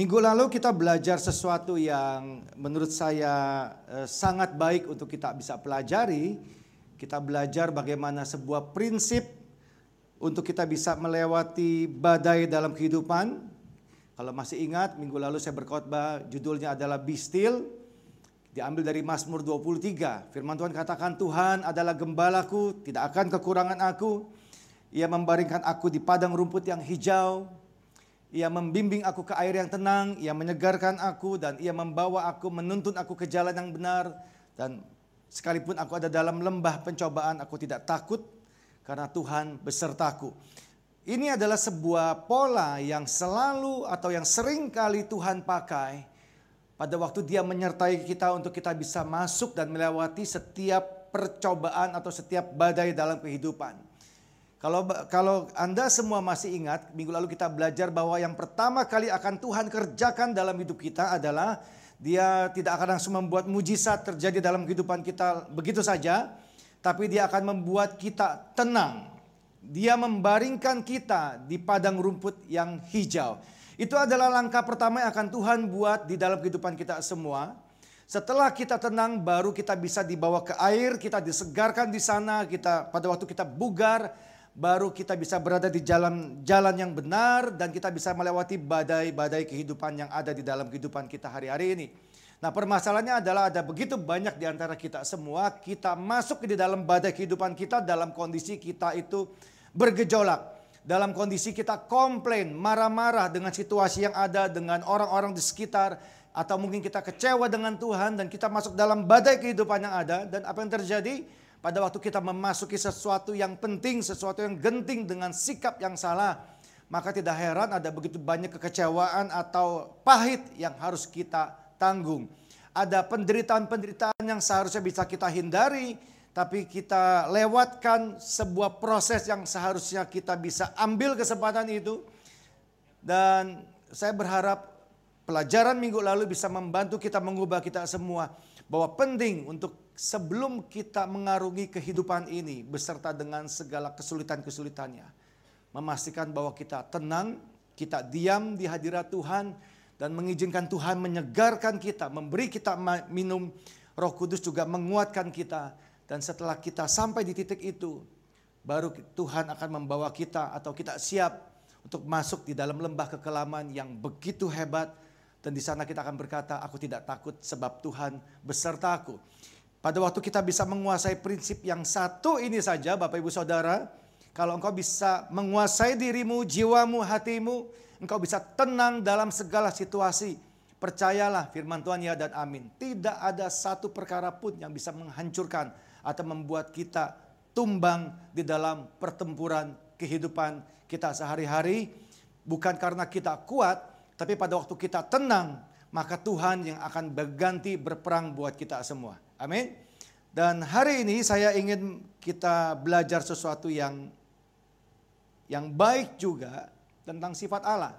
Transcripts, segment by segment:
Minggu lalu kita belajar sesuatu yang menurut saya eh, sangat baik untuk kita bisa pelajari. Kita belajar bagaimana sebuah prinsip untuk kita bisa melewati badai dalam kehidupan. Kalau masih ingat, minggu lalu saya berkhotbah, judulnya adalah Be Still. Diambil dari Mazmur 23. Firman Tuhan katakan, Tuhan adalah gembalaku, tidak akan kekurangan aku. Ia membaringkan aku di padang rumput yang hijau ia membimbing aku ke air yang tenang, ia menyegarkan aku dan ia membawa aku menuntun aku ke jalan yang benar dan sekalipun aku ada dalam lembah pencobaan aku tidak takut karena Tuhan besertaku. Ini adalah sebuah pola yang selalu atau yang sering kali Tuhan pakai pada waktu dia menyertai kita untuk kita bisa masuk dan melewati setiap percobaan atau setiap badai dalam kehidupan. Kalau kalau Anda semua masih ingat, minggu lalu kita belajar bahwa yang pertama kali akan Tuhan kerjakan dalam hidup kita adalah dia tidak akan langsung membuat mujizat terjadi dalam kehidupan kita begitu saja, tapi dia akan membuat kita tenang. Dia membaringkan kita di padang rumput yang hijau. Itu adalah langkah pertama yang akan Tuhan buat di dalam kehidupan kita semua. Setelah kita tenang, baru kita bisa dibawa ke air, kita disegarkan di sana, kita pada waktu kita bugar, baru kita bisa berada di jalan jalan yang benar dan kita bisa melewati badai-badai kehidupan yang ada di dalam kehidupan kita hari-hari ini. Nah permasalahannya adalah ada begitu banyak di antara kita semua, kita masuk di dalam badai kehidupan kita dalam kondisi kita itu bergejolak. Dalam kondisi kita komplain, marah-marah dengan situasi yang ada, dengan orang-orang di sekitar, atau mungkin kita kecewa dengan Tuhan dan kita masuk dalam badai kehidupan yang ada dan apa yang terjadi? Pada waktu kita memasuki sesuatu yang penting, sesuatu yang genting dengan sikap yang salah, maka tidak heran ada begitu banyak kekecewaan atau pahit yang harus kita tanggung. Ada penderitaan-penderitaan yang seharusnya bisa kita hindari, tapi kita lewatkan sebuah proses yang seharusnya kita bisa ambil kesempatan itu. Dan saya berharap pelajaran minggu lalu bisa membantu kita mengubah kita semua bahwa penting untuk sebelum kita mengarungi kehidupan ini beserta dengan segala kesulitan-kesulitannya. Memastikan bahwa kita tenang, kita diam di hadirat Tuhan dan mengizinkan Tuhan menyegarkan kita, memberi kita minum Roh Kudus juga menguatkan kita dan setelah kita sampai di titik itu baru Tuhan akan membawa kita atau kita siap untuk masuk di dalam lembah kekelaman yang begitu hebat dan di sana kita akan berkata aku tidak takut sebab Tuhan besertaku. Pada waktu kita bisa menguasai prinsip yang satu ini saja Bapak Ibu Saudara. Kalau engkau bisa menguasai dirimu, jiwamu, hatimu. Engkau bisa tenang dalam segala situasi. Percayalah firman Tuhan ya dan amin. Tidak ada satu perkara pun yang bisa menghancurkan atau membuat kita tumbang di dalam pertempuran kehidupan kita sehari-hari. Bukan karena kita kuat, tapi pada waktu kita tenang, maka Tuhan yang akan berganti berperang buat kita semua. Amin. Dan hari ini saya ingin kita belajar sesuatu yang yang baik juga tentang sifat Allah.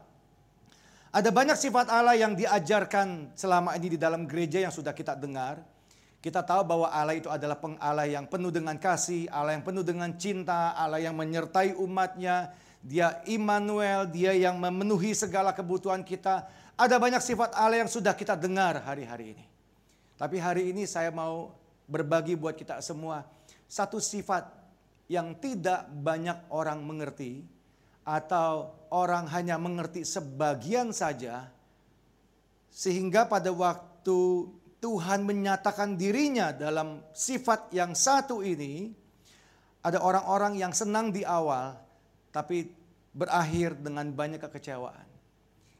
Ada banyak sifat Allah yang diajarkan selama ini di dalam gereja yang sudah kita dengar. Kita tahu bahwa Allah itu adalah pengala yang penuh dengan kasih, Allah yang penuh dengan cinta, Allah yang menyertai umatnya. Dia Immanuel, dia yang memenuhi segala kebutuhan kita. Ada banyak sifat Allah yang sudah kita dengar hari-hari ini. Tapi hari ini saya mau berbagi buat kita semua satu sifat yang tidak banyak orang mengerti atau orang hanya mengerti sebagian saja sehingga pada waktu Tuhan menyatakan dirinya dalam sifat yang satu ini ada orang-orang yang senang di awal tapi berakhir dengan banyak kekecewaan.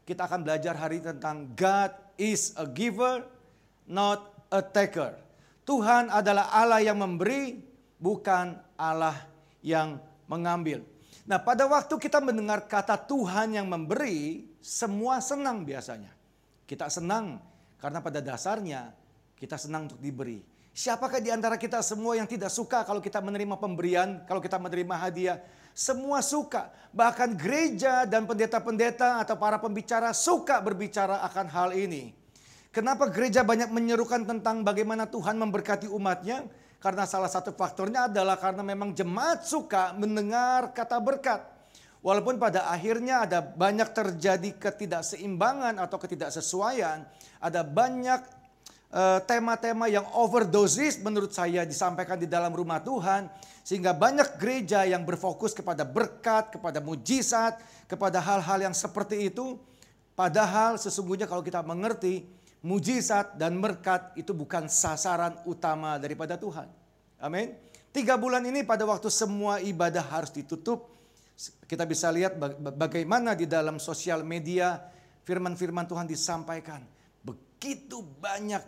Kita akan belajar hari tentang God is a giver, not a taker. Tuhan adalah Allah yang memberi, bukan Allah yang mengambil. Nah, pada waktu kita mendengar kata Tuhan yang memberi, semua senang biasanya. Kita senang karena pada dasarnya kita senang untuk diberi. Siapakah di antara kita semua yang tidak suka kalau kita menerima pemberian, kalau kita menerima hadiah? Semua suka. Bahkan gereja dan pendeta-pendeta atau para pembicara suka berbicara akan hal ini. Kenapa gereja banyak menyerukan tentang bagaimana Tuhan memberkati umatnya? Karena salah satu faktornya adalah karena memang jemaat suka mendengar kata berkat. Walaupun pada akhirnya ada banyak terjadi ketidakseimbangan atau ketidaksesuaian, ada banyak eh, tema-tema uh, yang overdosis menurut saya disampaikan di dalam rumah Tuhan. Sehingga banyak gereja yang berfokus kepada berkat, kepada mujizat, kepada hal-hal yang seperti itu. Padahal sesungguhnya kalau kita mengerti mujizat dan berkat itu bukan sasaran utama daripada Tuhan. Amin. Tiga bulan ini pada waktu semua ibadah harus ditutup. Kita bisa lihat bagaimana di dalam sosial media firman-firman Tuhan disampaikan. Begitu banyak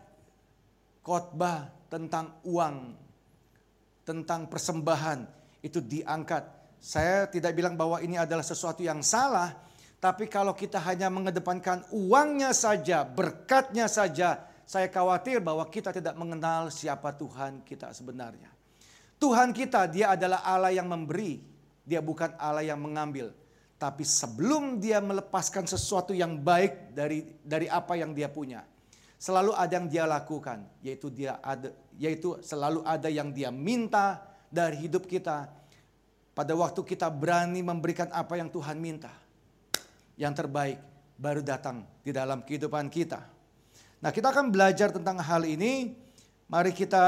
khotbah tentang uang, tentang persembahan itu diangkat. Saya tidak bilang bahwa ini adalah sesuatu yang salah, tapi kalau kita hanya mengedepankan uangnya saja, berkatnya saja, saya khawatir bahwa kita tidak mengenal siapa Tuhan kita sebenarnya. Tuhan kita, dia adalah Allah yang memberi, dia bukan Allah yang mengambil. Tapi sebelum dia melepaskan sesuatu yang baik dari dari apa yang dia punya, selalu ada yang dia lakukan, yaitu dia ada yaitu selalu ada yang dia minta dari hidup kita. Pada waktu kita berani memberikan apa yang Tuhan minta yang terbaik baru datang di dalam kehidupan kita. Nah, kita akan belajar tentang hal ini. Mari kita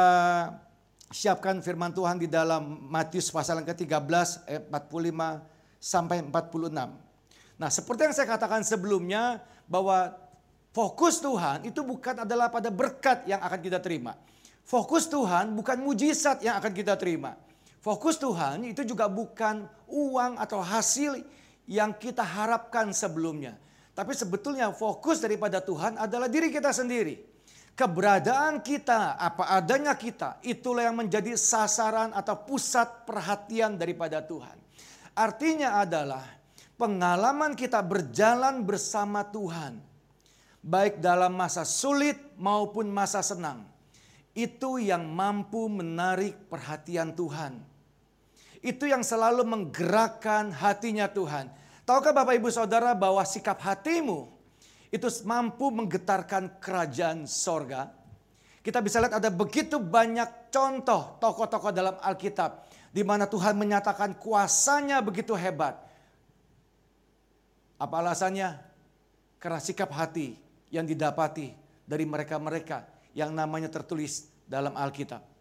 siapkan firman Tuhan di dalam Matius pasal yang ke-13 ayat 45 sampai 46. Nah, seperti yang saya katakan sebelumnya bahwa fokus Tuhan itu bukan adalah pada berkat yang akan kita terima. Fokus Tuhan bukan mujizat yang akan kita terima. Fokus Tuhan itu juga bukan uang atau hasil yang kita harapkan sebelumnya. Tapi sebetulnya fokus daripada Tuhan adalah diri kita sendiri. Keberadaan kita, apa adanya kita, itulah yang menjadi sasaran atau pusat perhatian daripada Tuhan. Artinya adalah pengalaman kita berjalan bersama Tuhan, baik dalam masa sulit maupun masa senang, itu yang mampu menarik perhatian Tuhan itu yang selalu menggerakkan hatinya Tuhan. Tahukah Bapak Ibu Saudara bahwa sikap hatimu itu mampu menggetarkan kerajaan sorga? Kita bisa lihat ada begitu banyak contoh tokoh-tokoh dalam Alkitab. Di mana Tuhan menyatakan kuasanya begitu hebat. Apa alasannya? Karena sikap hati yang didapati dari mereka-mereka yang namanya tertulis dalam Alkitab.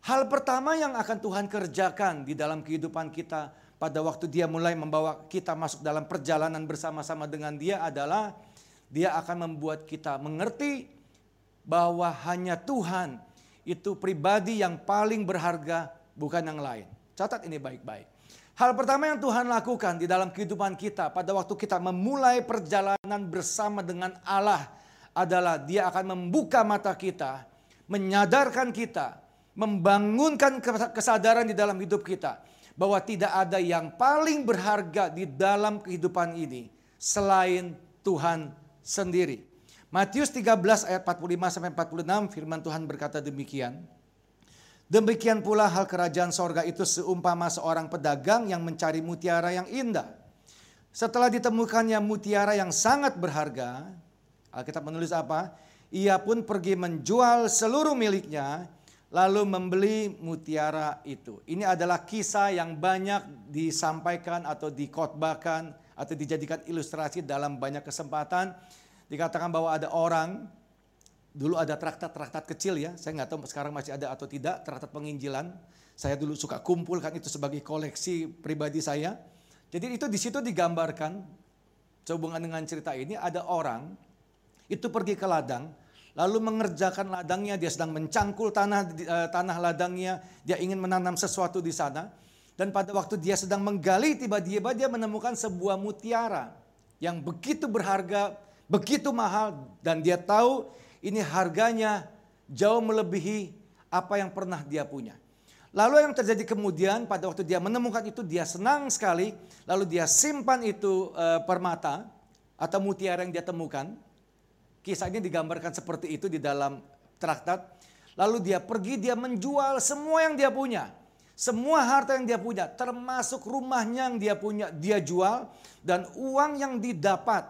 Hal pertama yang akan Tuhan kerjakan di dalam kehidupan kita pada waktu dia mulai membawa kita masuk dalam perjalanan bersama-sama dengan dia adalah dia akan membuat kita mengerti bahwa hanya Tuhan itu pribadi yang paling berharga bukan yang lain. Catat ini baik-baik. Hal pertama yang Tuhan lakukan di dalam kehidupan kita pada waktu kita memulai perjalanan bersama dengan Allah adalah dia akan membuka mata kita, menyadarkan kita membangunkan kesadaran di dalam hidup kita bahwa tidak ada yang paling berharga di dalam kehidupan ini selain Tuhan sendiri. Matius 13 ayat 45 sampai 46 firman Tuhan berkata demikian. Demikian pula hal kerajaan sorga itu seumpama seorang pedagang yang mencari mutiara yang indah. Setelah ditemukannya mutiara yang sangat berharga, Alkitab menulis apa? Ia pun pergi menjual seluruh miliknya lalu membeli mutiara itu. Ini adalah kisah yang banyak disampaikan atau dikotbahkan atau dijadikan ilustrasi dalam banyak kesempatan. Dikatakan bahwa ada orang, dulu ada traktat-traktat kecil ya, saya nggak tahu sekarang masih ada atau tidak, traktat penginjilan. Saya dulu suka kumpulkan itu sebagai koleksi pribadi saya. Jadi itu di situ digambarkan, sehubungan dengan cerita ini ada orang itu pergi ke ladang, lalu mengerjakan ladangnya, dia sedang mencangkul tanah uh, tanah ladangnya, dia ingin menanam sesuatu di sana. Dan pada waktu dia sedang menggali, tiba-tiba dia menemukan sebuah mutiara yang begitu berharga, begitu mahal, dan dia tahu ini harganya jauh melebihi apa yang pernah dia punya. Lalu yang terjadi kemudian pada waktu dia menemukan itu dia senang sekali, lalu dia simpan itu uh, permata atau mutiara yang dia temukan Kisah ini digambarkan seperti itu di dalam traktat. Lalu dia pergi, dia menjual semua yang dia punya. Semua harta yang dia punya, termasuk rumahnya yang dia punya, dia jual. Dan uang yang didapat,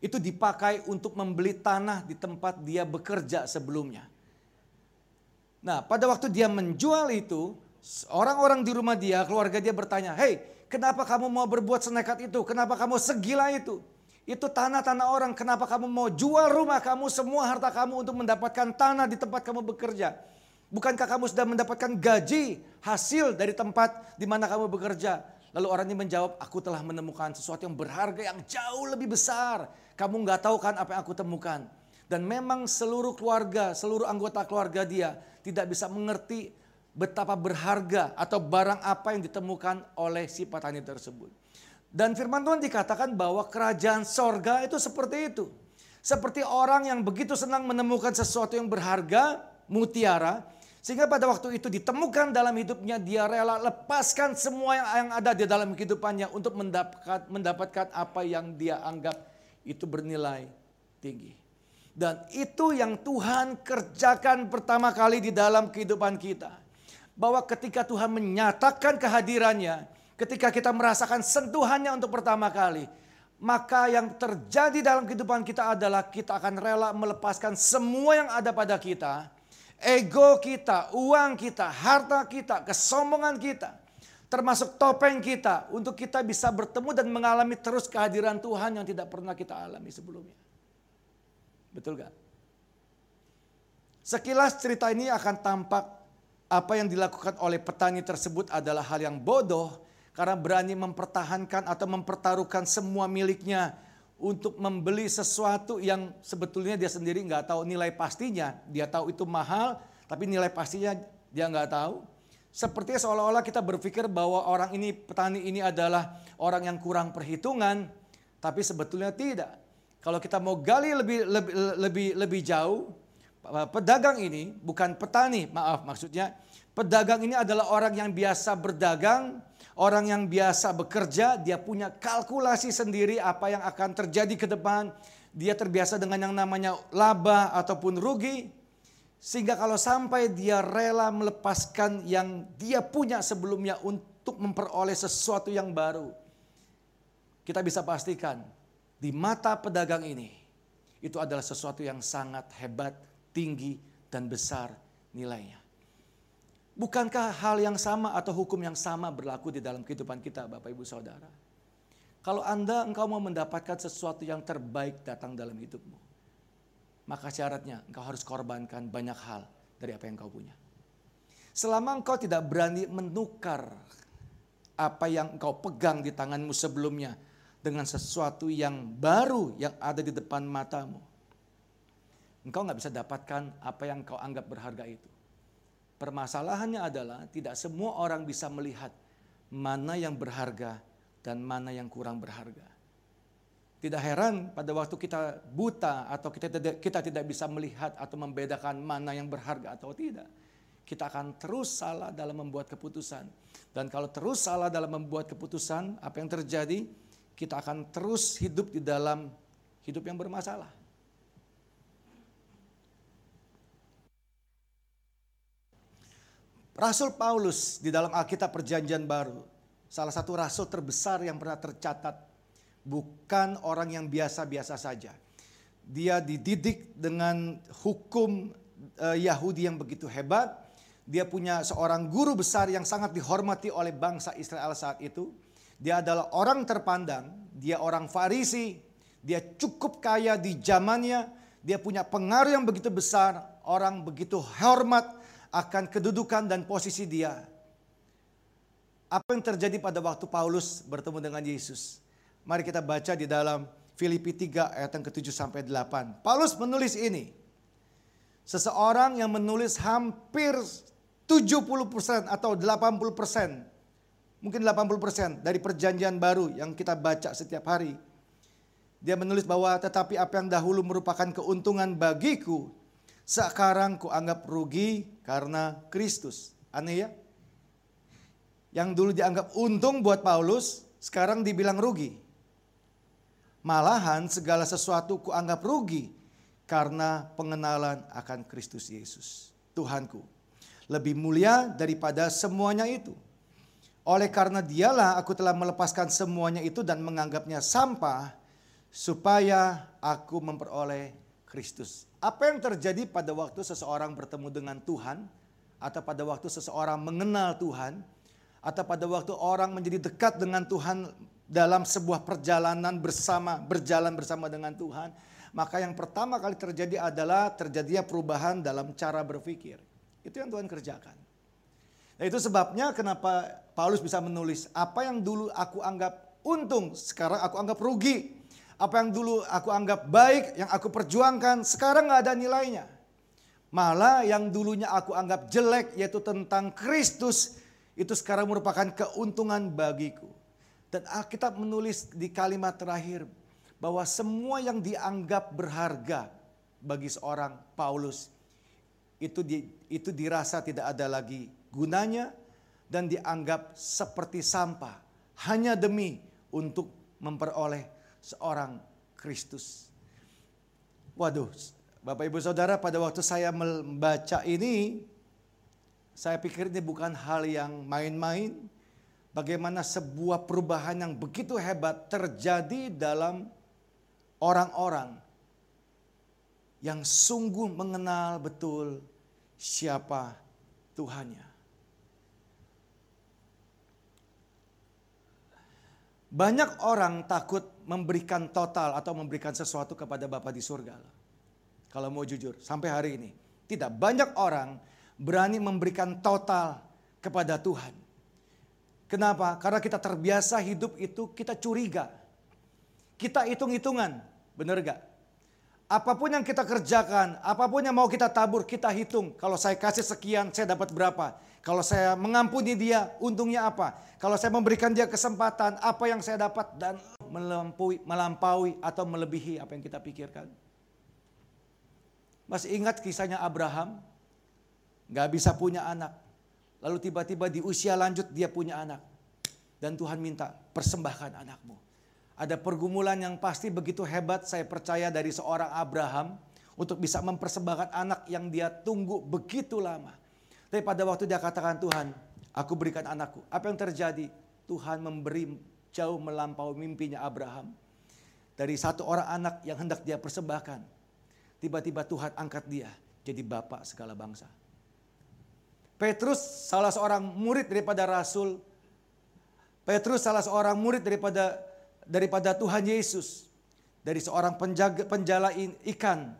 itu dipakai untuk membeli tanah di tempat dia bekerja sebelumnya. Nah pada waktu dia menjual itu, orang-orang di rumah dia, keluarga dia bertanya, Hei Kenapa kamu mau berbuat senekat itu? Kenapa kamu segila itu? Itu tanah-tanah orang. Kenapa kamu mau jual rumah kamu, semua harta kamu untuk mendapatkan tanah di tempat kamu bekerja? Bukankah kamu sudah mendapatkan gaji hasil dari tempat di mana kamu bekerja? Lalu orang ini menjawab, aku telah menemukan sesuatu yang berharga yang jauh lebih besar. Kamu nggak tahu kan apa yang aku temukan. Dan memang seluruh keluarga, seluruh anggota keluarga dia tidak bisa mengerti betapa berharga atau barang apa yang ditemukan oleh si petani tersebut. Dan firman Tuhan dikatakan bahwa kerajaan sorga itu seperti itu. Seperti orang yang begitu senang menemukan sesuatu yang berharga, mutiara, sehingga pada waktu itu ditemukan dalam hidupnya, dia rela lepaskan semua yang, ada di dalam kehidupannya untuk mendapatkan, mendapatkan apa yang dia anggap itu bernilai tinggi. Dan itu yang Tuhan kerjakan pertama kali di dalam kehidupan kita. Bahwa ketika Tuhan menyatakan kehadirannya, ketika kita merasakan sentuhannya untuk pertama kali, maka yang terjadi dalam kehidupan kita adalah kita akan rela melepaskan semua yang ada pada kita ego kita, uang kita, harta kita, kesombongan kita, termasuk topeng kita untuk kita bisa bertemu dan mengalami terus kehadiran Tuhan yang tidak pernah kita alami sebelumnya. Betul gak? Sekilas cerita ini akan tampak apa yang dilakukan oleh petani tersebut adalah hal yang bodoh karena berani mempertahankan atau mempertaruhkan semua miliknya untuk membeli sesuatu yang sebetulnya dia sendiri nggak tahu nilai pastinya. Dia tahu itu mahal, tapi nilai pastinya dia nggak tahu. Sepertinya seolah-olah kita berpikir bahwa orang ini, petani ini adalah orang yang kurang perhitungan, tapi sebetulnya tidak. Kalau kita mau gali lebih lebih lebih lebih jauh, pedagang ini bukan petani, maaf maksudnya, pedagang ini adalah orang yang biasa berdagang, Orang yang biasa bekerja, dia punya kalkulasi sendiri apa yang akan terjadi ke depan. Dia terbiasa dengan yang namanya laba ataupun rugi. Sehingga kalau sampai dia rela melepaskan yang dia punya sebelumnya untuk memperoleh sesuatu yang baru. Kita bisa pastikan di mata pedagang ini itu adalah sesuatu yang sangat hebat, tinggi, dan besar nilainya. Bukankah hal yang sama atau hukum yang sama berlaku di dalam kehidupan kita Bapak Ibu Saudara? Kalau Anda engkau mau mendapatkan sesuatu yang terbaik datang dalam hidupmu. Maka syaratnya engkau harus korbankan banyak hal dari apa yang engkau punya. Selama engkau tidak berani menukar apa yang engkau pegang di tanganmu sebelumnya dengan sesuatu yang baru yang ada di depan matamu. Engkau nggak bisa dapatkan apa yang engkau anggap berharga itu. Permasalahannya adalah tidak semua orang bisa melihat mana yang berharga dan mana yang kurang berharga. Tidak heran pada waktu kita buta atau kita tidak, kita tidak bisa melihat atau membedakan mana yang berharga atau tidak. Kita akan terus salah dalam membuat keputusan. Dan kalau terus salah dalam membuat keputusan, apa yang terjadi? Kita akan terus hidup di dalam hidup yang bermasalah. Rasul Paulus di dalam Alkitab Perjanjian Baru, salah satu rasul terbesar yang pernah tercatat, bukan orang yang biasa-biasa saja. Dia dididik dengan hukum uh, Yahudi yang begitu hebat. Dia punya seorang guru besar yang sangat dihormati oleh bangsa Israel saat itu. Dia adalah orang terpandang, dia orang Farisi, dia cukup kaya di zamannya, dia punya pengaruh yang begitu besar, orang begitu hormat akan kedudukan dan posisi dia. Apa yang terjadi pada waktu Paulus bertemu dengan Yesus? Mari kita baca di dalam Filipi 3 ayat yang ke-7 sampai 8. Paulus menulis ini. Seseorang yang menulis hampir 70% atau 80%. Mungkin 80% dari perjanjian baru yang kita baca setiap hari. Dia menulis bahwa tetapi apa yang dahulu merupakan keuntungan bagiku sekarang kuanggap rugi karena Kristus. Aneh ya? Yang dulu dianggap untung buat Paulus, sekarang dibilang rugi. Malahan segala sesuatu kuanggap rugi karena pengenalan akan Kristus Yesus. Tuhanku. Lebih mulia daripada semuanya itu. Oleh karena dialah aku telah melepaskan semuanya itu dan menganggapnya sampah supaya aku memperoleh Kristus. Apa yang terjadi pada waktu seseorang bertemu dengan Tuhan atau pada waktu seseorang mengenal Tuhan atau pada waktu orang menjadi dekat dengan Tuhan dalam sebuah perjalanan bersama, berjalan bersama dengan Tuhan, maka yang pertama kali terjadi adalah terjadinya perubahan dalam cara berpikir. Itu yang Tuhan kerjakan. Nah, itu sebabnya kenapa Paulus bisa menulis apa yang dulu aku anggap untung, sekarang aku anggap rugi. Apa yang dulu aku anggap baik, yang aku perjuangkan, sekarang nggak ada nilainya. Malah yang dulunya aku anggap jelek, yaitu tentang Kristus, itu sekarang merupakan keuntungan bagiku. Dan Alkitab menulis di kalimat terakhir bahwa semua yang dianggap berharga bagi seorang Paulus itu di, itu dirasa tidak ada lagi gunanya dan dianggap seperti sampah hanya demi untuk memperoleh seorang Kristus. Waduh, Bapak Ibu Saudara, pada waktu saya membaca ini, saya pikir ini bukan hal yang main-main. Bagaimana sebuah perubahan yang begitu hebat terjadi dalam orang-orang yang sungguh mengenal betul siapa Tuhannya. Banyak orang takut memberikan total atau memberikan sesuatu kepada Bapa di surga. Kalau mau jujur, sampai hari ini. Tidak banyak orang berani memberikan total kepada Tuhan. Kenapa? Karena kita terbiasa hidup itu kita curiga. Kita hitung-hitungan, bener gak? Apa pun yang kita kerjakan, apa pun yang mau kita tabur, kita hitung. Kalau saya kasih sekian, saya dapat berapa. Kalau saya mengampuni dia, untungnya apa? Kalau saya memberikan dia kesempatan, apa yang saya dapat dan melampaui, melampaui atau melebihi apa yang kita pikirkan. Masih ingat kisahnya Abraham? Gak bisa punya anak. Lalu tiba-tiba di usia lanjut dia punya anak. Dan Tuhan minta, persembahkan anakmu ada pergumulan yang pasti begitu hebat saya percaya dari seorang Abraham untuk bisa mempersembahkan anak yang dia tunggu begitu lama. Tapi pada waktu dia katakan Tuhan, aku berikan anakku. Apa yang terjadi? Tuhan memberi jauh melampaui mimpinya Abraham. Dari satu orang anak yang hendak dia persembahkan. Tiba-tiba Tuhan angkat dia jadi bapak segala bangsa. Petrus salah seorang murid daripada Rasul. Petrus salah seorang murid daripada daripada Tuhan Yesus. Dari seorang penjaga penjala ikan.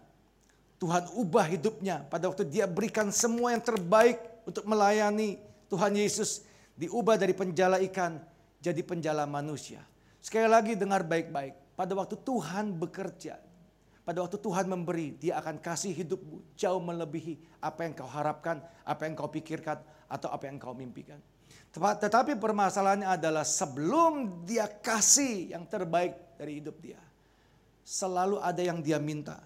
Tuhan ubah hidupnya pada waktu dia berikan semua yang terbaik untuk melayani Tuhan Yesus. Diubah dari penjala ikan jadi penjala manusia. Sekali lagi dengar baik-baik. Pada waktu Tuhan bekerja, pada waktu Tuhan memberi, dia akan kasih hidupmu jauh melebihi apa yang kau harapkan, apa yang kau pikirkan, atau apa yang kau mimpikan. Tetapi permasalahannya adalah sebelum dia kasih yang terbaik dari hidup dia. Selalu ada yang dia minta.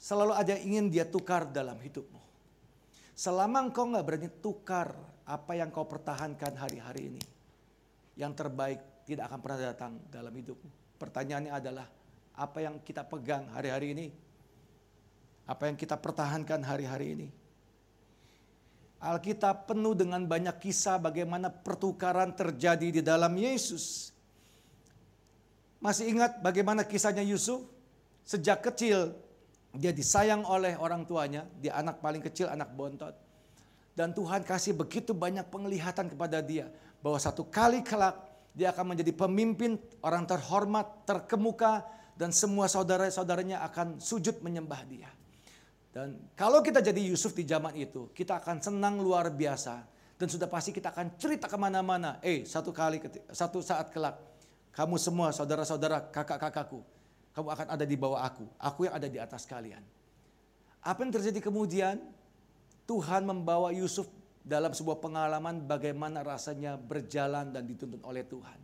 Selalu ada yang ingin dia tukar dalam hidupmu. Selama engkau nggak berani tukar apa yang kau pertahankan hari-hari ini. Yang terbaik tidak akan pernah datang dalam hidupmu. Pertanyaannya adalah apa yang kita pegang hari-hari ini? Apa yang kita pertahankan hari-hari ini? Alkitab penuh dengan banyak kisah bagaimana pertukaran terjadi di dalam Yesus. Masih ingat bagaimana kisahnya Yusuf? Sejak kecil dia disayang oleh orang tuanya, dia anak paling kecil, anak bontot. Dan Tuhan kasih begitu banyak penglihatan kepada dia bahwa satu kali kelak dia akan menjadi pemimpin orang terhormat, terkemuka dan semua saudara-saudaranya akan sujud menyembah dia. Dan kalau kita jadi Yusuf di zaman itu, kita akan senang luar biasa. Dan sudah pasti kita akan cerita ke mana-mana. Eh, satu kali, satu saat kelak, kamu semua saudara-saudara, kakak-kakakku, kamu akan ada di bawah aku. Aku yang ada di atas kalian. Apa yang terjadi kemudian? Tuhan membawa Yusuf dalam sebuah pengalaman bagaimana rasanya berjalan dan dituntun oleh Tuhan.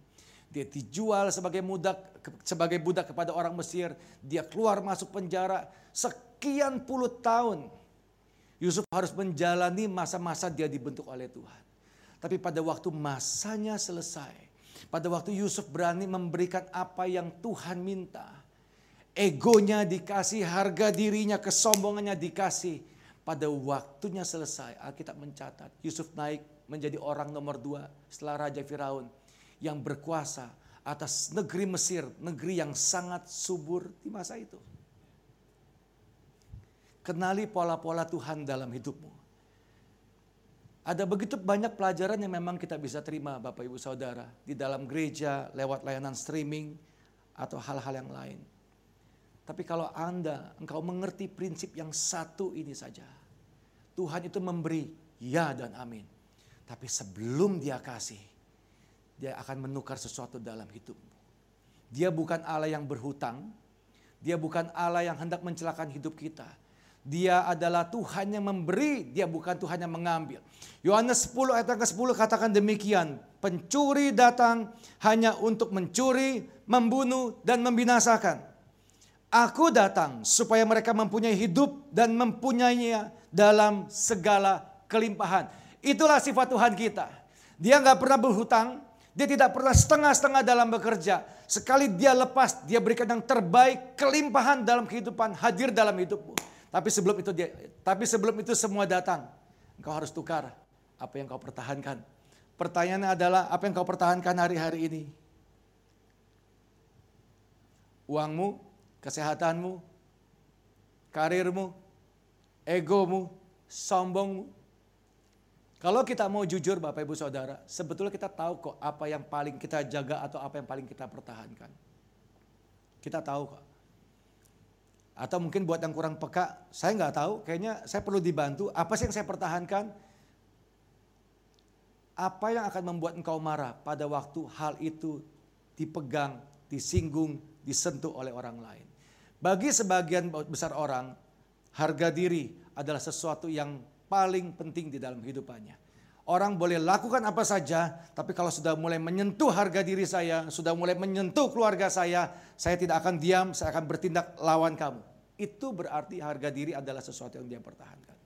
Dia dijual sebagai budak sebagai budak kepada orang Mesir, dia keluar masuk penjara sekian puluh tahun. Yusuf harus menjalani masa-masa dia dibentuk oleh Tuhan. Tapi pada waktu masanya selesai, pada waktu Yusuf berani memberikan apa yang Tuhan minta, egonya dikasih, harga dirinya, kesombongannya dikasih. Pada waktunya selesai, Alkitab mencatat, Yusuf naik menjadi orang nomor dua setelah Raja Firaun yang berkuasa atas negeri Mesir, negeri yang sangat subur di masa itu. Kenali pola-pola Tuhan dalam hidupmu. Ada begitu banyak pelajaran yang memang kita bisa terima Bapak Ibu Saudara. Di dalam gereja, lewat layanan streaming, atau hal-hal yang lain. Tapi kalau Anda, engkau mengerti prinsip yang satu ini saja. Tuhan itu memberi ya dan amin. Tapi sebelum dia kasih, dia akan menukar sesuatu dalam hidupmu. Dia bukan Allah yang berhutang, dia bukan Allah yang hendak mencelakan hidup kita. Dia adalah Tuhan yang memberi, dia bukan Tuhan yang mengambil. Yohanes 10 ayat ke-10 katakan demikian. Pencuri datang hanya untuk mencuri, membunuh, dan membinasakan. Aku datang supaya mereka mempunyai hidup dan mempunyainya dalam segala kelimpahan. Itulah sifat Tuhan kita. Dia nggak pernah berhutang, dia tidak pernah setengah-setengah dalam bekerja. Sekali dia lepas, dia berikan yang terbaik, kelimpahan dalam kehidupan, hadir dalam hidupmu. Tapi sebelum itu dia, tapi sebelum itu semua datang, engkau harus tukar apa yang kau pertahankan. Pertanyaannya adalah apa yang kau pertahankan hari-hari ini? Uangmu, kesehatanmu, karirmu, egomu, sombongmu. Kalau kita mau jujur Bapak Ibu Saudara, sebetulnya kita tahu kok apa yang paling kita jaga atau apa yang paling kita pertahankan. Kita tahu kok. Atau mungkin buat yang kurang peka, saya nggak tahu, kayaknya saya perlu dibantu. Apa sih yang saya pertahankan? Apa yang akan membuat engkau marah pada waktu hal itu dipegang, disinggung, disentuh oleh orang lain? Bagi sebagian besar orang, harga diri adalah sesuatu yang paling penting di dalam hidupannya. Orang boleh lakukan apa saja, tapi kalau sudah mulai menyentuh harga diri saya, sudah mulai menyentuh keluarga saya, saya tidak akan diam, saya akan bertindak lawan kamu. Itu berarti harga diri adalah sesuatu yang dia pertahankan.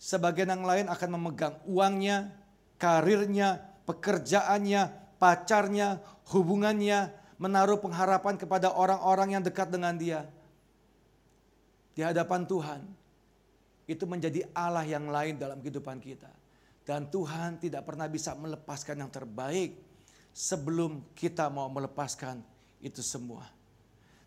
Sebagian yang lain akan memegang uangnya, karirnya, pekerjaannya, pacarnya, hubungannya, menaruh pengharapan kepada orang-orang yang dekat dengan dia. Di hadapan Tuhan, itu menjadi Allah yang lain dalam kehidupan kita. Dan Tuhan tidak pernah bisa melepaskan yang terbaik sebelum kita mau melepaskan itu semua.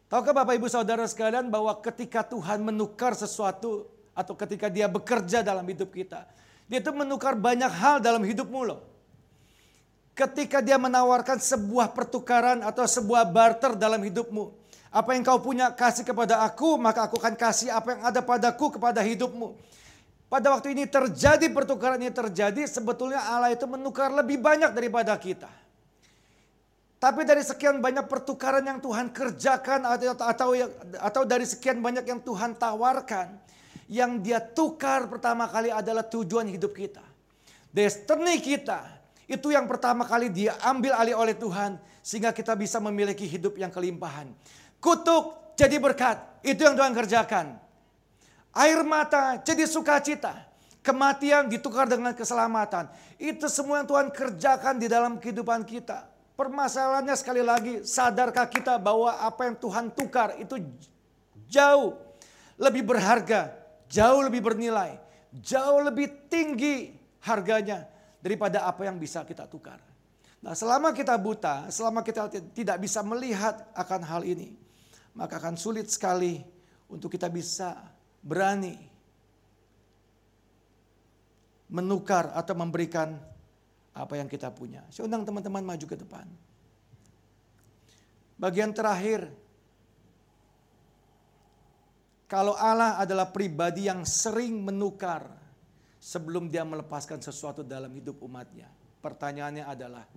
Tahukah Bapak Ibu Saudara sekalian bahwa ketika Tuhan menukar sesuatu atau ketika dia bekerja dalam hidup kita. Dia itu menukar banyak hal dalam hidupmu loh. Ketika dia menawarkan sebuah pertukaran atau sebuah barter dalam hidupmu. Apa yang kau punya kasih kepada aku maka aku akan kasih apa yang ada padaku kepada hidupmu. Pada waktu ini terjadi pertukaran ini terjadi, sebetulnya Allah itu menukar lebih banyak daripada kita. Tapi dari sekian banyak pertukaran yang Tuhan kerjakan atau atau atau dari sekian banyak yang Tuhan tawarkan, yang dia tukar pertama kali adalah tujuan hidup kita. Destiny kita itu yang pertama kali dia ambil alih oleh Tuhan sehingga kita bisa memiliki hidup yang kelimpahan. Kutuk jadi berkat, itu yang Tuhan kerjakan. Air mata jadi sukacita. Kematian ditukar dengan keselamatan. Itu semua yang Tuhan kerjakan di dalam kehidupan kita. Permasalahannya sekali lagi, sadarkah kita bahwa apa yang Tuhan tukar itu jauh lebih berharga, jauh lebih bernilai, jauh lebih tinggi harganya daripada apa yang bisa kita tukar. Nah, selama kita buta, selama kita tidak bisa melihat akan hal ini, maka akan sulit sekali untuk kita bisa berani menukar atau memberikan apa yang kita punya. Saya undang teman-teman maju ke depan. Bagian terakhir, kalau Allah adalah pribadi yang sering menukar sebelum dia melepaskan sesuatu dalam hidup umatnya. Pertanyaannya adalah,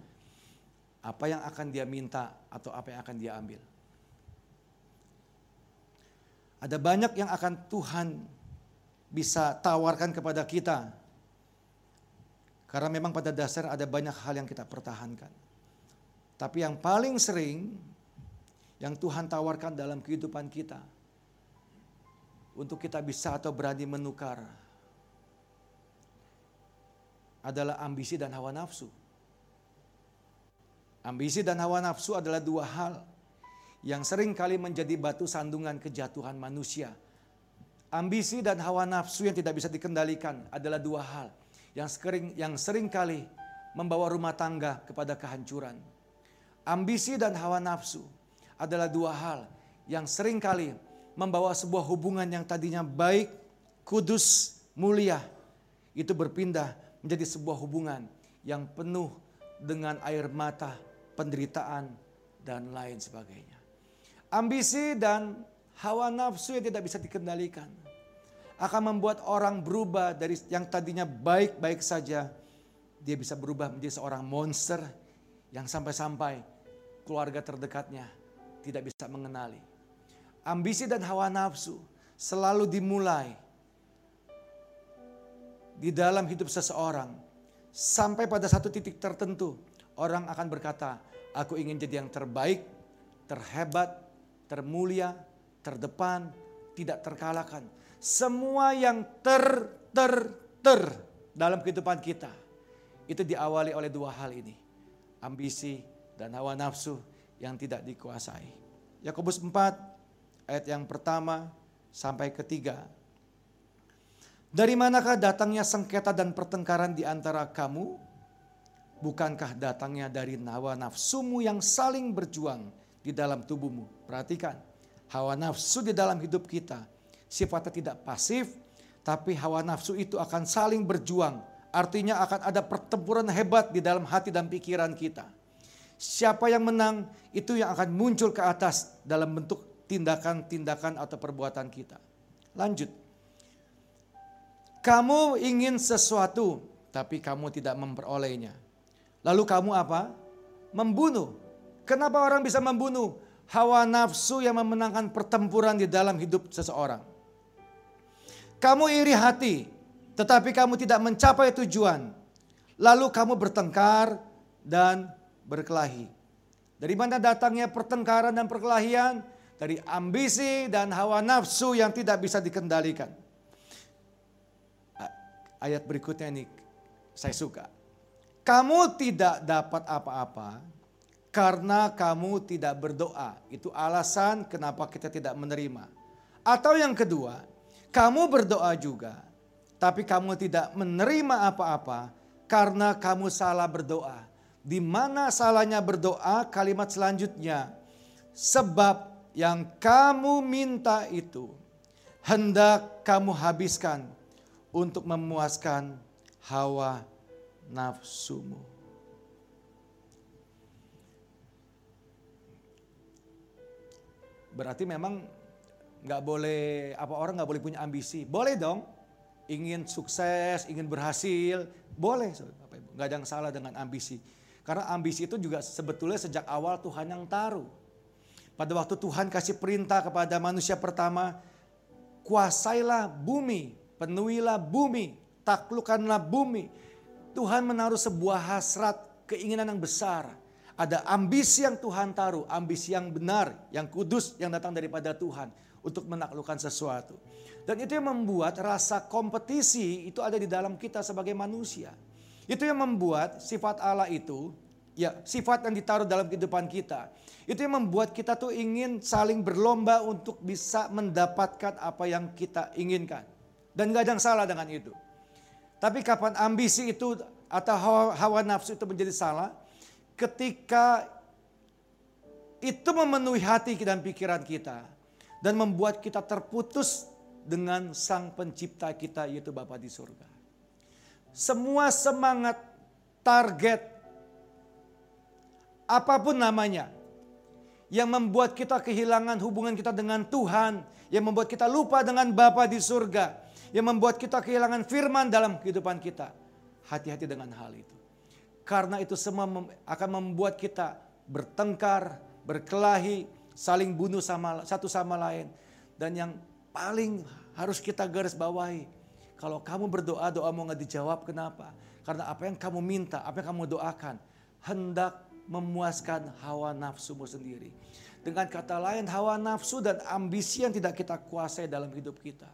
apa yang akan dia minta atau apa yang akan dia ambil? Ada banyak yang akan Tuhan bisa tawarkan kepada kita. Karena memang pada dasar ada banyak hal yang kita pertahankan. Tapi yang paling sering yang Tuhan tawarkan dalam kehidupan kita untuk kita bisa atau berani menukar adalah ambisi dan hawa nafsu. Ambisi dan hawa nafsu adalah dua hal yang sering kali menjadi batu sandungan kejatuhan manusia. Ambisi dan hawa nafsu yang tidak bisa dikendalikan adalah dua hal yang sering yang sering kali membawa rumah tangga kepada kehancuran. Ambisi dan hawa nafsu adalah dua hal yang sering kali membawa sebuah hubungan yang tadinya baik, kudus, mulia itu berpindah menjadi sebuah hubungan yang penuh dengan air mata, penderitaan, dan lain sebagainya. Ambisi dan hawa nafsu yang tidak bisa dikendalikan akan membuat orang berubah dari yang tadinya baik-baik saja, dia bisa berubah menjadi seorang monster yang sampai-sampai keluarga terdekatnya tidak bisa mengenali. Ambisi dan hawa nafsu selalu dimulai di dalam hidup seseorang sampai pada satu titik tertentu orang akan berkata, aku ingin jadi yang terbaik, terhebat, termulia, terdepan, tidak terkalahkan. Semua yang ter ter ter dalam kehidupan kita itu diawali oleh dua hal ini. Ambisi dan hawa nafsu yang tidak dikuasai. Yakobus 4 ayat yang pertama sampai ketiga dari manakah datangnya sengketa dan pertengkaran di antara kamu? Bukankah datangnya dari hawa nafsumu yang saling berjuang di dalam tubuhmu? Perhatikan, hawa nafsu di dalam hidup kita sifatnya tidak pasif, tapi hawa nafsu itu akan saling berjuang. Artinya akan ada pertempuran hebat di dalam hati dan pikiran kita. Siapa yang menang itu yang akan muncul ke atas dalam bentuk tindakan-tindakan atau perbuatan kita. Lanjut. Kamu ingin sesuatu, tapi kamu tidak memperolehnya. Lalu kamu apa? Membunuh. Kenapa orang bisa membunuh? Hawa nafsu yang memenangkan pertempuran di dalam hidup seseorang. Kamu iri hati, tetapi kamu tidak mencapai tujuan. Lalu kamu bertengkar dan berkelahi. Dari mana datangnya pertengkaran dan perkelahian? Dari ambisi dan hawa nafsu yang tidak bisa dikendalikan ayat berikutnya ini saya suka. Kamu tidak dapat apa-apa karena kamu tidak berdoa. Itu alasan kenapa kita tidak menerima. Atau yang kedua, kamu berdoa juga, tapi kamu tidak menerima apa-apa karena kamu salah berdoa. Di mana salahnya berdoa? Kalimat selanjutnya, sebab yang kamu minta itu hendak kamu habiskan untuk memuaskan hawa nafsumu. Berarti memang nggak boleh apa orang nggak boleh punya ambisi. Boleh dong, ingin sukses, ingin berhasil, boleh. Nggak ada yang salah dengan ambisi. Karena ambisi itu juga sebetulnya sejak awal Tuhan yang taruh. Pada waktu Tuhan kasih perintah kepada manusia pertama, kuasailah bumi, penuhilah bumi, taklukkanlah bumi. Tuhan menaruh sebuah hasrat, keinginan yang besar. Ada ambisi yang Tuhan taruh, ambisi yang benar, yang kudus, yang datang daripada Tuhan untuk menaklukkan sesuatu. Dan itu yang membuat rasa kompetisi itu ada di dalam kita sebagai manusia. Itu yang membuat sifat Allah itu, ya sifat yang ditaruh dalam kehidupan kita. Itu yang membuat kita tuh ingin saling berlomba untuk bisa mendapatkan apa yang kita inginkan. Dan gak ada yang salah dengan itu. Tapi kapan ambisi itu atau hawa, hawa nafsu itu menjadi salah? Ketika itu memenuhi hati dan pikiran kita. Dan membuat kita terputus dengan sang pencipta kita yaitu Bapa di surga. Semua semangat, target, apa pun namanya. Yang membuat kita kehilangan hubungan kita dengan Tuhan. Yang membuat kita lupa dengan Bapa di surga yang membuat kita kehilangan firman dalam kehidupan kita. Hati-hati dengan hal itu. Karena itu semua akan membuat kita bertengkar, berkelahi, saling bunuh sama satu sama lain. Dan yang paling harus kita garis bawahi, kalau kamu berdoa, doa mau nggak dijawab, kenapa? Karena apa yang kamu minta, apa yang kamu doakan, hendak memuaskan hawa nafsumu sendiri. Dengan kata lain, hawa nafsu dan ambisi yang tidak kita kuasai dalam hidup kita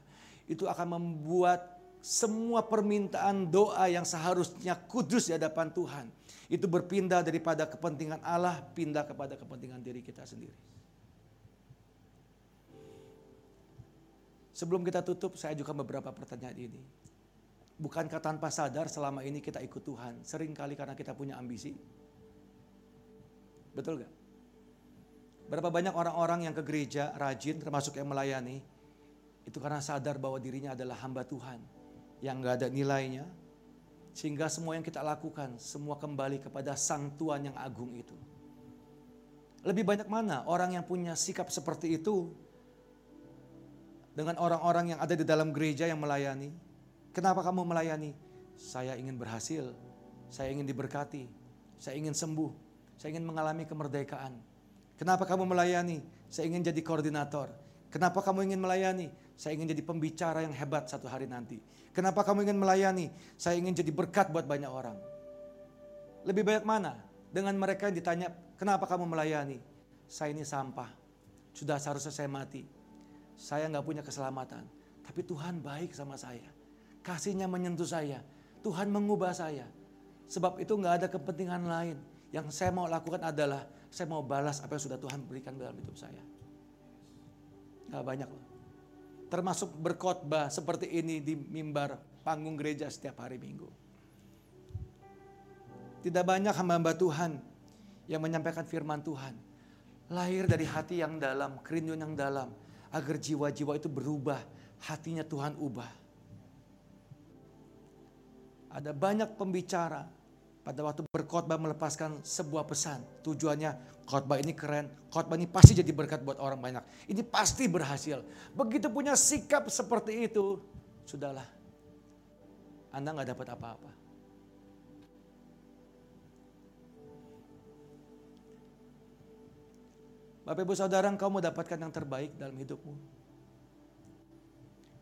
itu akan membuat semua permintaan doa yang seharusnya kudus di hadapan Tuhan itu berpindah daripada kepentingan Allah pindah kepada kepentingan diri kita sendiri. Sebelum kita tutup, saya juga beberapa pertanyaan ini. Bukankah tanpa sadar selama ini kita ikut Tuhan? Sering kali karena kita punya ambisi. Betul gak? Berapa banyak orang-orang yang ke gereja, rajin, termasuk yang melayani, itu karena sadar bahwa dirinya adalah hamba Tuhan yang gak ada nilainya. Sehingga semua yang kita lakukan, semua kembali kepada Sang Tuhan yang agung itu. Lebih banyak mana orang yang punya sikap seperti itu dengan orang-orang yang ada di dalam gereja yang melayani? Kenapa kamu melayani? Saya ingin berhasil, saya ingin diberkati, saya ingin sembuh, saya ingin mengalami kemerdekaan. Kenapa kamu melayani? Saya ingin jadi koordinator. Kenapa kamu ingin melayani? Saya ingin jadi pembicara yang hebat satu hari nanti. Kenapa kamu ingin melayani? Saya ingin jadi berkat buat banyak orang. Lebih banyak mana? Dengan mereka yang ditanya, kenapa kamu melayani? Saya ini sampah. Sudah seharusnya saya mati. Saya nggak punya keselamatan. Tapi Tuhan baik sama saya. Kasihnya menyentuh saya. Tuhan mengubah saya. Sebab itu nggak ada kepentingan lain. Yang saya mau lakukan adalah saya mau balas apa yang sudah Tuhan berikan dalam hidup saya. Gak banyak loh. Termasuk berkhotbah seperti ini di mimbar panggung gereja setiap hari minggu. Tidak banyak hamba-hamba Tuhan yang menyampaikan firman Tuhan. Lahir dari hati yang dalam, kerinduan yang dalam. Agar jiwa-jiwa itu berubah, hatinya Tuhan ubah. Ada banyak pembicara pada waktu berkhotbah melepaskan sebuah pesan. Tujuannya khotbah ini keren, khotbah ini pasti jadi berkat buat orang banyak. Ini pasti berhasil. Begitu punya sikap seperti itu, sudahlah. Anda nggak dapat apa-apa. Bapak ibu saudara engkau mau dapatkan yang terbaik dalam hidupmu.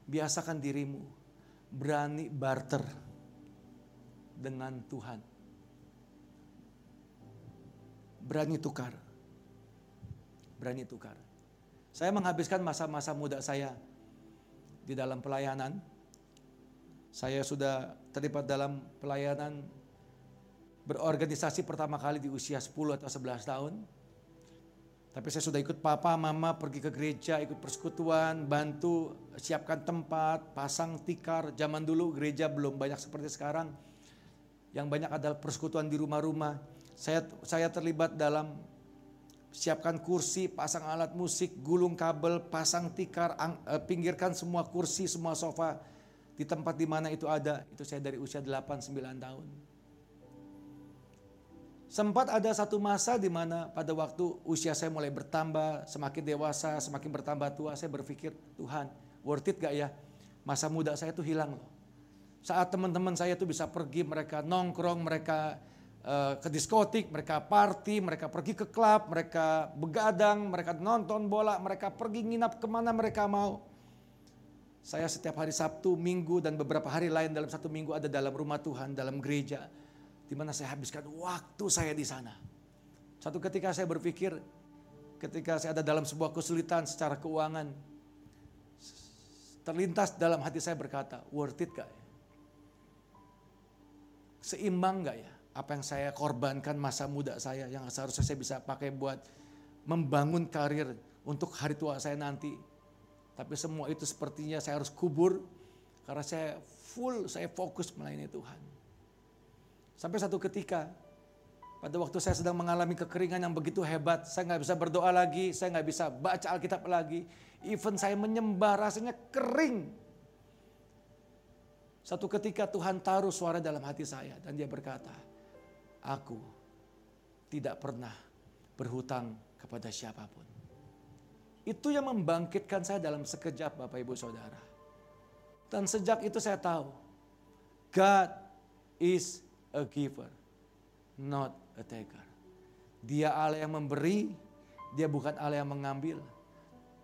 Biasakan dirimu berani barter dengan Tuhan berani tukar. Berani tukar. Saya menghabiskan masa-masa muda saya di dalam pelayanan. Saya sudah terlibat dalam pelayanan berorganisasi pertama kali di usia 10 atau 11 tahun. Tapi saya sudah ikut papa, mama pergi ke gereja, ikut persekutuan, bantu siapkan tempat, pasang tikar. Zaman dulu gereja belum banyak seperti sekarang. Yang banyak adalah persekutuan di rumah-rumah saya saya terlibat dalam siapkan kursi, pasang alat musik, gulung kabel, pasang tikar, ang, eh, pinggirkan semua kursi, semua sofa di tempat di mana itu ada. Itu saya dari usia 8 9 tahun. Sempat ada satu masa di mana pada waktu usia saya mulai bertambah, semakin dewasa, semakin bertambah tua, saya berpikir, Tuhan, worth it gak ya? Masa muda saya itu hilang loh. Saat teman-teman saya itu bisa pergi, mereka nongkrong, mereka Eh, ke diskotik, mereka party, mereka pergi ke klub, mereka begadang, mereka nonton bola, mereka pergi nginap ke mana mereka mau. Saya setiap hari Sabtu, Minggu, dan beberapa hari lain dalam satu minggu ada dalam rumah Tuhan, dalam gereja. Di mana saya habiskan waktu saya di sana. Satu ketika saya berpikir, ketika saya ada dalam sebuah kesulitan secara keuangan, terlintas dalam hati saya berkata, worth it gak ya? Seimbang gak ya? Apa yang saya korbankan masa muda saya yang seharusnya saya bisa pakai buat membangun karir untuk hari tua saya nanti. Tapi semua itu sepertinya saya harus kubur karena saya full, saya fokus melayani Tuhan. Sampai satu ketika pada waktu saya sedang mengalami kekeringan yang begitu hebat, saya nggak bisa berdoa lagi, saya nggak bisa baca Alkitab lagi. Even saya menyembah rasanya kering. Satu ketika Tuhan taruh suara dalam hati saya dan dia berkata, Aku tidak pernah berhutang kepada siapa pun. Itu yang membangkitkan saya dalam sekejap Bapak Ibu Saudara. Dan sejak itu saya tahu, God is a giver, not a taker. Dia Allah yang memberi, dia bukan Allah yang mengambil.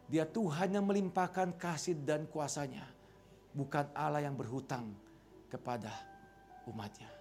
Dia Tuhan yang melimpahkan kasih dan kuasanya, bukan Allah yang berhutang kepada umatnya.